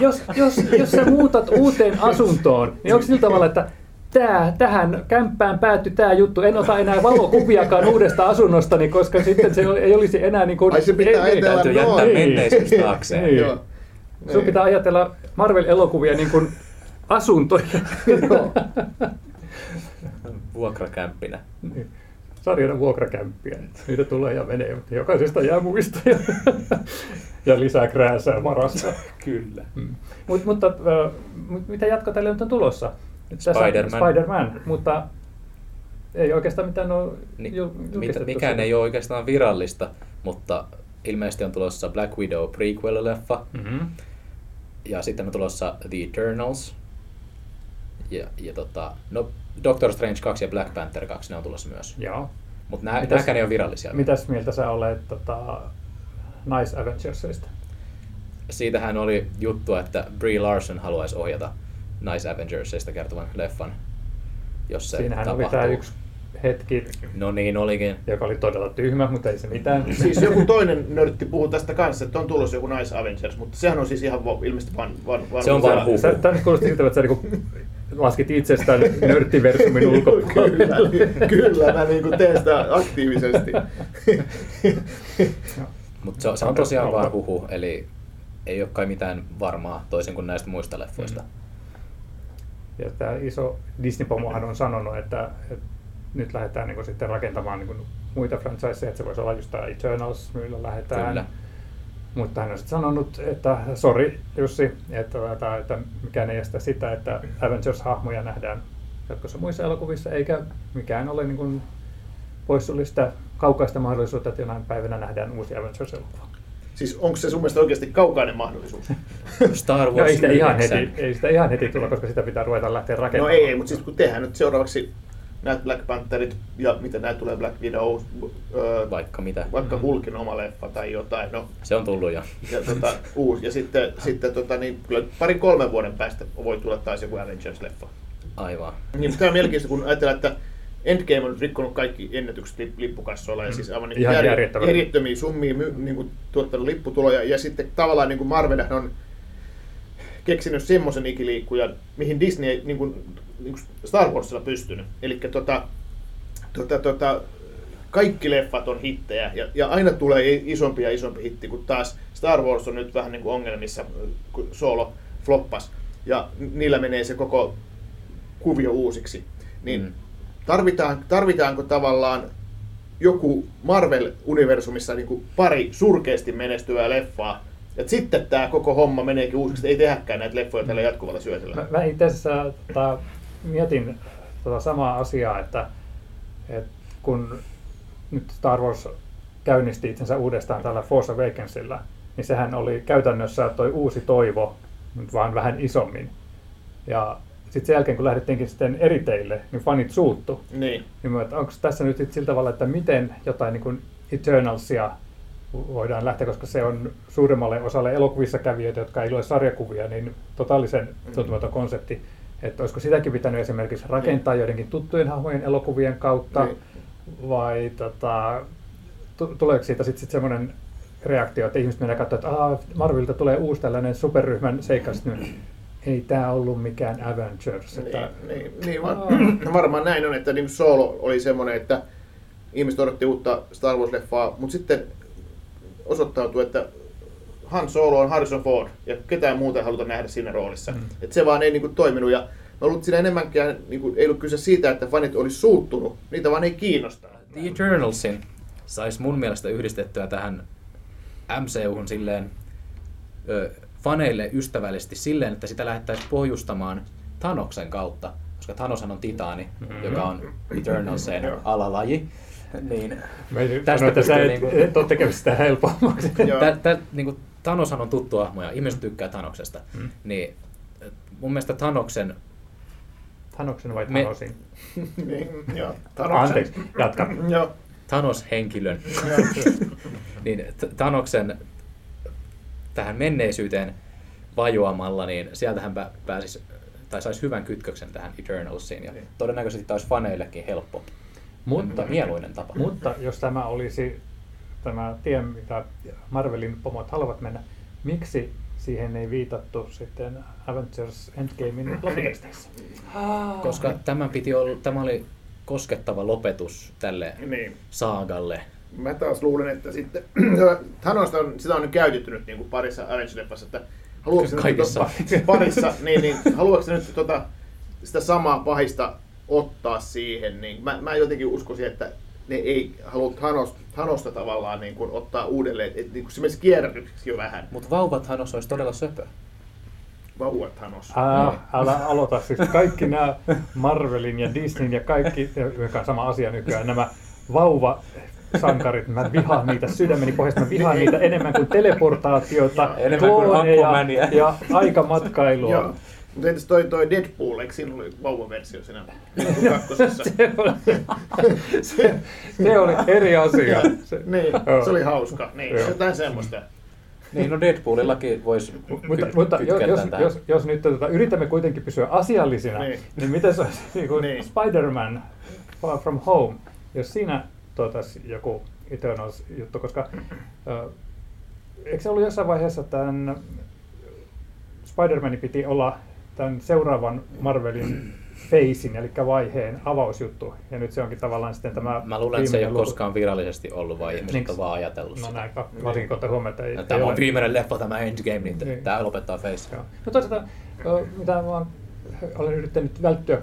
jos, jos, jos sä muutat uuteen asuntoon, niin onko sillä tavalla, että tää, tähän kämppään päättyi tämä juttu, en ota enää valokuviakaan uudesta asunnostani, koska sitten se ei olisi enää niin kuin... Ai se pitää ei, ajatella Täytyy noin. jättää Niin. menneisyys taakseen. Niin. Joo. Sun pitää ajatella Marvel-elokuvia niin kuin asuntoja. Joo. Vuokrakämppinä. Niin. Sarjana vuokrakämppiä. Niitä tulee ja menee, mutta jokaisesta jää muistoja. ja lisää krääsää varassa. Kyllä. Mm. Mut, mutta äh, mitä jatko tälle nyt on tulossa? Spider-Man. Spider-Man, mutta ei oikeastaan mitään ole Ni, jul- mit, mikään ei ole oikeastaan virallista, mutta ilmeisesti on tulossa Black Widow prequel-leffa. Mm-hmm. Ja sitten on tulossa The Eternals. Ja, ja tota, no, Doctor Strange 2 ja Black Panther 2, ne on tulossa myös. Joo. Mutta nämä, nämäkään ei ole virallisia. Mitäs mieltä sä olet tota, Nice Avengersista? Siitähän oli juttua, että Brie Larson haluaisi ohjata Nice Avengersista kertovan leffan, jos se Siinähän oli tapahtuu. tämä yksi hetki, No niin olikin. joka oli todella tyhmä, mutta ei se mitään. (laughs) Siis joku toinen nörtti puhuu tästä kanssa, että on tulossa joku Nice Avengers, mutta sehän on siis ihan va- ilmeisesti vaan... vaan, vaan Se on vaan huhu. Sä, tämä nyt kuulosti siltä, että sä niinku laskit itsestään nörttiversumin (laughs) ulkopuolelle. kyllä, kyllä, mä niin teen sitä aktiivisesti. (laughs) Mutta se, se on tosiaan vaan huhu, eli ei ole kai mitään varmaa toisin kuin näistä muista leffoista. Mm. Ja tämä iso Disney-pomohan on sanonut, että, että nyt lähdetään niin sitten rakentamaan niin muita franchiseja, että se voisi olla just tämä Eternals, millä lähdetään. Kyllä. Mutta hän on sitten sanonut, että sori Jussi, että, että, että mikään ei estä sitä, että Avengers-hahmoja nähdään jatkossa muissa elokuvissa, eikä mikään ole niin kuin poissulista kaukaista mahdollisuutta, että jonain päivänä nähdään uusi Avengers-elokuva. Siis onko se sun mielestä oikeasti kaukainen mahdollisuus? (laughs) Star Wars ei sitä, ihan 9. heti, ei sitä ihan heti tulla, koska sitä pitää ruveta lähteä No rakentamaan. ei, ei mutta siis kun tehdään nyt seuraavaksi näitä Black Pantherit ja mitä näitä tulee Black Widow, öö, Vaikka mitä. vaikka Hulkin oma leffa tai jotain, no Se on tullut jo. ja, tota, (laughs) uusi. ja sitten, sitten tota, niin, kyllä parin kolmen vuoden päästä voi tulla taas joku Avengers-leffa. Aivan. Niin, mutta tämä on mielenkiintoista, kun ajatellaan, että Endgame on nyt rikkonut kaikki ennätykset lip- lippukassoilla ja siis aivan niin Ihan jär- järjettömän. järjettömiä summia my, niin kuin, tuottanut lipputuloja. Ja sitten tavallaan niin kuin Marvel on keksinyt semmoisen ikiliikkujan, mihin Disney ei niin kuin, niin kuin Star Warsilla pystynyt. Eli tota, tota, tota, kaikki leffat on hittejä ja, ja aina tulee isompi ja isompi hitti, kun taas Star Wars on nyt vähän niin kuin ongelmissa, kun Solo floppas ja niillä menee se koko kuvio uusiksi. Niin Mm. Tarvitaan, tarvitaanko tavallaan joku Marvel-universumissa niin kuin pari surkeasti menestyvää leffaa, että sitten tämä koko homma meneekin uusiksi, ei tehdäkään näitä leffoja tällä jatkuvalla syötöllä. Mä, mä itse asiassa tota, mietin tota samaa asiaa, että, että kun nyt Star Wars käynnisti itsensä uudestaan tällä Force Awakensilla, niin sehän oli käytännössä toi uusi toivo, nyt vaan vähän isommin. Ja sitten sen jälkeen, kun lähdettiinkin sitten eri teille, niin fanit suuttu. Niin. Niin mä, onko tässä nyt sit sillä tavalla, että miten jotain niin kuin Eternalsia voidaan lähteä, koska se on suurimmalle osalle elokuvissa kävijöitä, jotka ei lue sarjakuvia, niin totaalisen tuntematon konsepti. Että olisiko sitäkin pitänyt esimerkiksi rakentaa joidenkin tuttujen hahmojen elokuvien kautta, Niin. vai tota, tu- tuleeko siitä sitten sit semmoinen reaktio, että ihmiset menee katsomaan, että Marvelilta tulee uusi tällainen superryhmän seikka, sitten nyt, ei tämä ollut mikään Avengers. Että, Niin, niin, niin var, (clears throat) varmaan näin on, että niin Solo oli semmoinen, että ihmiset odotti uutta Star Wars-leffaa, mutta sitten osoittautui, että Han Solo on Harrison Ford ja ketään muuta ei haluta nähdä siinä roolissa. Mm. Että se vaan ei niin kuin, toiminut ja mä että siinä enemmänkään niin kuin, ei ollut kyse siitä, että fanit olisi suuttunut, niitä vaan ei kiinnostaa. The Eternalsin saisi mun mielestä yhdistettyä tähän MCUhun silleen ö, faneille ystävällisesti silleen, että sitä lähdettäisiin pohjustamaan Thanoksen kautta, koska Thanoshan on titaani, Mm-hmm. joka on Eternalseen Joo. alalaji. Niin, Mä en Tästä sano, että sä et, niinku- et ole tekemässä sitä helpommaksi. (laughs) Tä, tä, niin kuin Thanoshan on tuttu hahmo ja ihmiset tykkää Thanoksesta. Mm. Niin, mun mielestä Thanoksen Thanoksen vai Me- Thanosin? (laughs) niin, joo. Thanoksen. Anteeksi, jatka. Joo. Thanos-henkilön, (laughs) niin Thanoksen tähän menneisyyteen vajoamalla, niin sieltähän pä- pääsisi tai saisi hyvän kytköksen tähän Eternalsiin. Ja Niin. todennäköisesti tämä olisi faneillekin helppo, mutta mieluinen tapa. Mutta jos tämä olisi tämä tie, mitä Marvelin pomot haluavat mennä, miksi siihen ei viitattu sitten Avengers Endgamein lopputeksteissä? Koska tämän piti olla, tämä oli koskettava lopetus tälle Niin. saagalle. Mä taas luulen, että sitten (clears throat) Thanosta on, sitä on nyt käytetty nyt niin kuin parissa Avengers-leffassa, että haluatko se nyt Kaikissa. tota- parissa, (laughs) niin, niin haluatko se nyt tota, sitä samaa pahista ottaa siihen, niin mä, mä jotenkin uskoisin, että ne ei halua Thanos, Thanosta tavallaan niin kuin ottaa uudelleen, että niin kuin se menisi kierrätykseksi jo vähän. Mutta vauva Thanos olisi todella söpö. Vauva Thanos. Ää, älä (laughs) aloita siis kaikki nämä Marvelin ja Disneyn ja kaikki, joka sama asia nykyään, nämä vauva sankarit, mä vihaan niitä sydämeni pohjasta, mä vihaan niitä enemmän kuin teleportaatiota, Enemmän kuin Aquamania. ja aikamatkailua. Joo. Mutta entäs toi, toi Deadpool, eikö siinä oli vauvaversio siinä kakkosessa? (laughs) Se oli, se, se oli eri asia. Se, niin, Joo. se oli hauska. Niin, Joo. jotain semmoista. Niin, no Deadpoolillakin voisi mutta, mutta jos, jos, tähän. jos, jos nyt tota, yritämme kuitenkin pysyä asiallisina, Niin. niin, niin miten se olisi niin kuin Niin. Spider-Man Far From Home, jos siinä tuotais joku Eternals-juttu, koska äh, eikö se ollut jossain vaiheessa tämän Spider-Manin piti olla tämän seuraavan Marvelin Facein, eli vaiheen avausjuttu, ja nyt se onkin tavallaan sitten tämä Mä luulen, että se ei ole koskaan virallisesti ollut, vaan ihmiset Niin. on vaan ajatellut No näin, varsinkin kun ottaa huomioon, että ei, ei Tämä on ole- viimeinen leffa, tämä Endgame, niin, Niin. tämä lopettaa face. Joo. No toisaalta, mitä mä olen yrittänyt välttyä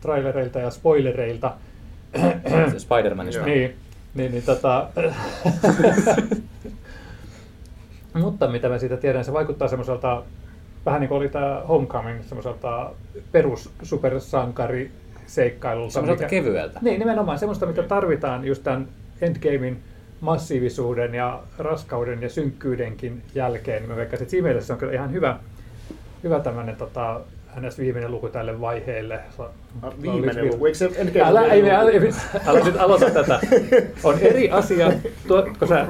trailereilta ja spoilereilta, (coughs) Spider-Manista. Joo. niin, niin, niin tota, (laughs) Mutta mitä mä siitä tiedän, se vaikuttaa semmoiselta, vähän niin kuin oli tämä Homecoming, semmoiselta perus supersankari seikkailulta. Semmoiselta kevyeltä. Niin, nimenomaan semmoista, mitä tarvitaan just tämän Endgamein massiivisuuden ja raskauden ja synkkyydenkin jälkeen. Mä veikkasin, että siinä mielessä se on kyllä ihan hyvä, hyvä tämmöinen tota, ns. viimeinen luku tälle vaiheelle. Ah, Viimeinen luku, eikö se Älä, ei, älä, luku? älä nyt aloita tätä. On eri asia, tuotko sä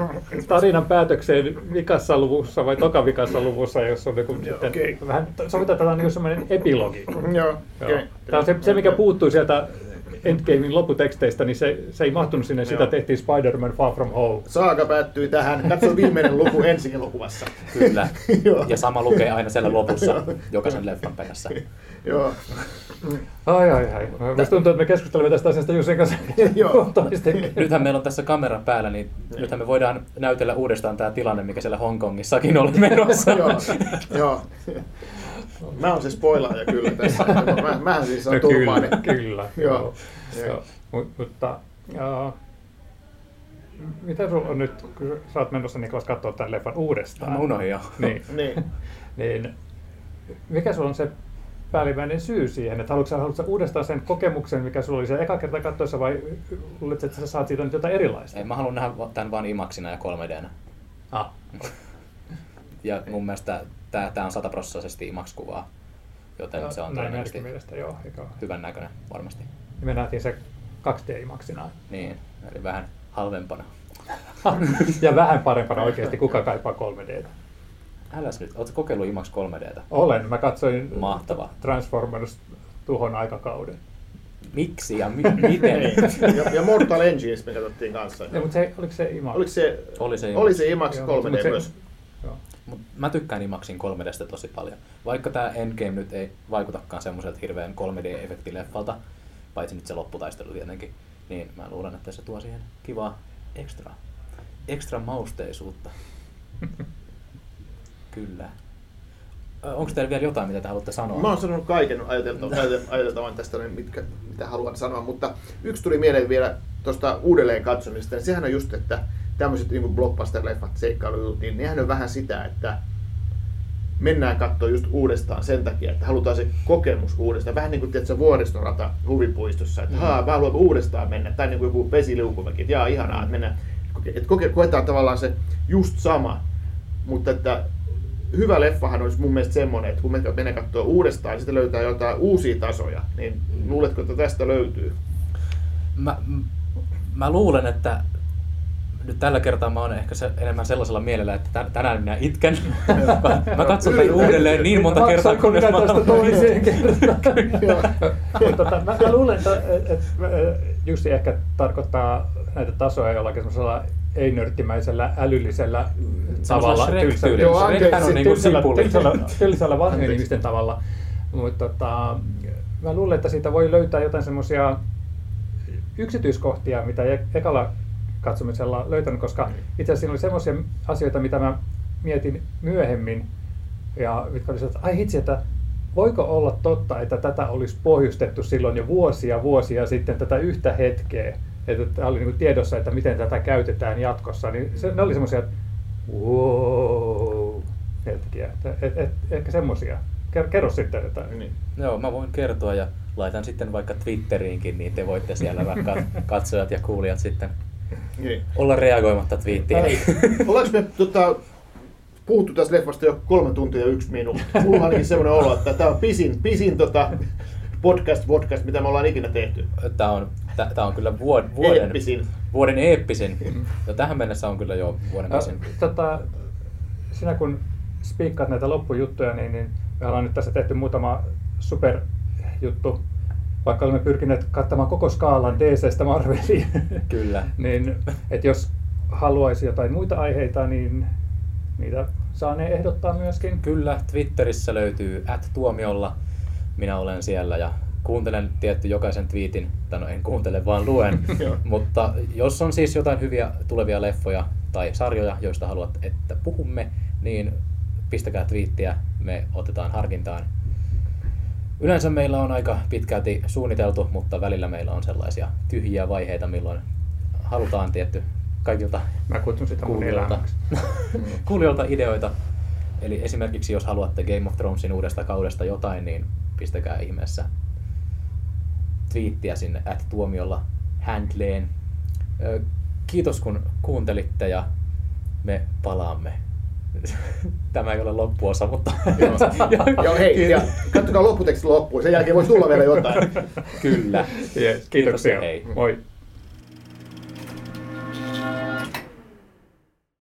tarinan päätökseen vikassa luvussa vai toka vikassa luvussa, jos on joku sitten, vähän, sovitaan on niin semmoinen epilogi. Joo, okei. Tämä on se, se, mikä puuttuu sieltä Endgamein lopputeksteistä, niin se, se ei mahtunut sinne, sitä Joo. tehtiin Spider-Man Far From Home. Saaga päättyy tähän. Katso viimeinen luku ensi elokuvassa. Kyllä. (laughs) Ja sama lukee aina siellä lopussa (laughs) jokaisen leffan perässä. (laughs) Joo. Ai ai ai. Musta tuntuu, että me keskustelemme tästä asiasta Jussin kanssa Joo. toisten. Nythän meillä on tässä kamera päällä, niin nythän me voidaan näytellä uudestaan tämä tilanne, mikä siellä Hongkongissakin oli menossa. Joo. Joo. Mä oon se spoilaaja kyllä tässä. Mä, mähän siis on No turvaani. kyllä, kyllä. (laughs) Joo. joo. Joo. joo. Mut, mutta uh, mitä sulla on nyt, kun sä oot menossa Niklas katsoa tämän leffan uudestaan? Mä unohdin jo. Niin, (laughs) Niin. niin mikä sulla on se päällimmäinen syy siihen, että haluatko haluatko uudestaan sen kokemuksen, mikä sulla oli se eka kerta katsoessa, vai luuletko, että sä saat siitä nyt jotain erilaista? Ei, mä haluan nähdä tämän vaan imaksina ja 3Dnä. Ah, (laughs) Ja mun mielestä tää, tää on sataprossaisesti IMAX-kuvaa, joten se on todennäköisesti mielestä, joo. Hyvän näköinen varmasti. Me nähtiin se 2D-imaksina. Niin, eli vähän halvempana. (laughs) ja vähän parempana oikeasti, kuka kaipaa 3Dtä. Äläs nyt, ootko kokeillut IMAX 3Dtä? Olen, mä katsoin Mahtavaa. Transformers tuhon aikakauden. Miksi ja mi- (laughs) miten? Niin. Ja, ja Mortal Engines me katsottiin kanssa. Ja, mutta se, oliko se ima? Oliko se, Oli se oli se IMAX Joo, mut 3D se- myös? Joo. Mut mä tykkään IMAXin 3Dstä tosi paljon. Vaikka tämä Endgame nyt ei vaikutakaan semmoiselta hirveän 3D-efektileffalta, paitsi nyt se lopputaistelu tietenkin, niin mä luulen, että se tuo siihen kivaa ekstra, ekstra mausteisuutta. (laughs) Kyllä. Onko teillä vielä jotain, mitä te haluatte sanoa? Mä oon sanonut kaiken (laughs) ajateltavan, tästä, niin mitkä, mitä haluan sanoa, mutta yksi tuli mieleen vielä tuosta uudelleen katsomista, niin sehän on just, että tämmöiset niin blockbuster-leffat, seikkailujutut, niin nehän on vähän sitä, että mennään katsoa just uudestaan sen takia, että halutaan se kokemus uudestaan. Vähän niin kuin tiedätkö, vuoristorata huvipuistossa, että haa, mä haluan uudestaan mennä. Tai niin kuin joku vesiliukumäki, että jaa, ihanaa, että mennään. Että koke, koetaan tavallaan se just sama, mutta että hyvä leffahan olisi mun mielestä semmoinen, että kun me menee katsoa uudestaan, niin sitten löytää jotain uusia tasoja, niin luuletko, että tästä löytyy? Mä, mä luulen, että nyt tällä kertaa mä oon ehkä se, enemmän sellaisella mielellä, että tän- tänään minä itken. (laughs) mä, mä katson tämän uudelleen niin monta kertaa, kunnes minä mä tästä toiseen kertaan? (laughs) Tota, mä, mä luulen, että et, et, Jussi ehkä tarkoittaa näitä tasoja jollakin semmoisella ei-nörttimäisellä, älyllisellä tavalla. Shrek-tyylillä. Joo, anteeksi, tylsällä, tylsällä, tylsällä vanhojen ihmisten tavalla. Mutta tota, mä luulen, että siitä voi löytää jotain semmoisia yksityiskohtia, mitä ei ekalla katsomisella löytänyt, koska itse asiassa siinä oli semmoisia asioita, mitä mä mietin myöhemmin, ja mitkä oli että ai hitsi, että voiko olla totta, että tätä olisi pohjustettu silloin jo vuosia vuosia sitten tätä yhtä hetkeä, että tämä oli niin tiedossa, että miten tätä käytetään jatkossa, niin se, ne oli semmoisia, wow, hetkiä, et, et, et, ehkä semmoisia. Kerro, kerro sitten, että Niin. Joo, mä voin kertoa ja laitan sitten vaikka Twitteriinkin, niin te voitte siellä vaikka (laughs) katsojat ja kuulijat sitten Niin. olla reagoimatta twiittiin. Ai. Ollaanko me tota, puhuttu tästä leffasta jo kolme tuntia ja yksi minuutti? Mulla on ainakin semmoinen olo, että tämä on pisin, pisin tota, podcast, podcast, mitä me ollaan ikinä tehty. Tämä on, tää, tää on kyllä vuod, vuoden, Eeppisin. vuoden eeppisin. Ja tähän mennessä on kyllä jo vuoden Ä, pisin. tota, sinä kun spiikkaat näitä loppujuttuja, niin, niin me ollaan nyt tässä tehty muutama superjuttu, vaikka olemme pyrkineet kattamaan koko skaalan DCstä Marveliin. Kyllä. (laughs) niin, että jos haluaisi jotain muita aiheita, niin niitä saa ne ehdottaa myöskin. Kyllä, Twitterissä löytyy at tuomiolla. Minä olen siellä ja kuuntelen tietty jokaisen twiitin, tai no en kuuntele vaan luen. (laughs) Mutta jos on siis jotain hyviä tulevia leffoja tai sarjoja, joista haluat, että puhumme, niin pistäkää twiittiä, me otetaan harkintaan. Yleensä meillä on aika pitkälti suunniteltu, mutta välillä meillä on sellaisia tyhjiä vaiheita, milloin halutaan tietty kaikilta Mä kutsun sitä kuulijoilta, (laughs) kuulijoilta ideoita. Eli esimerkiksi jos haluatte Game of Thronesin uudesta kaudesta jotain, niin pistäkää ihmeessä twiittiä sinne at tuomiolla handleen. Kiitos kun kuuntelitte ja me palaamme. (laughs) Tämä ei ole loppuosa, mutta... Joo, (laughs) hei, ja katsokaa lopputeksti loppuun, sen jälkeen voisi tulla vielä jotain. Kyllä. Yes, Kiitos ja kiitoksia. hei. Moi.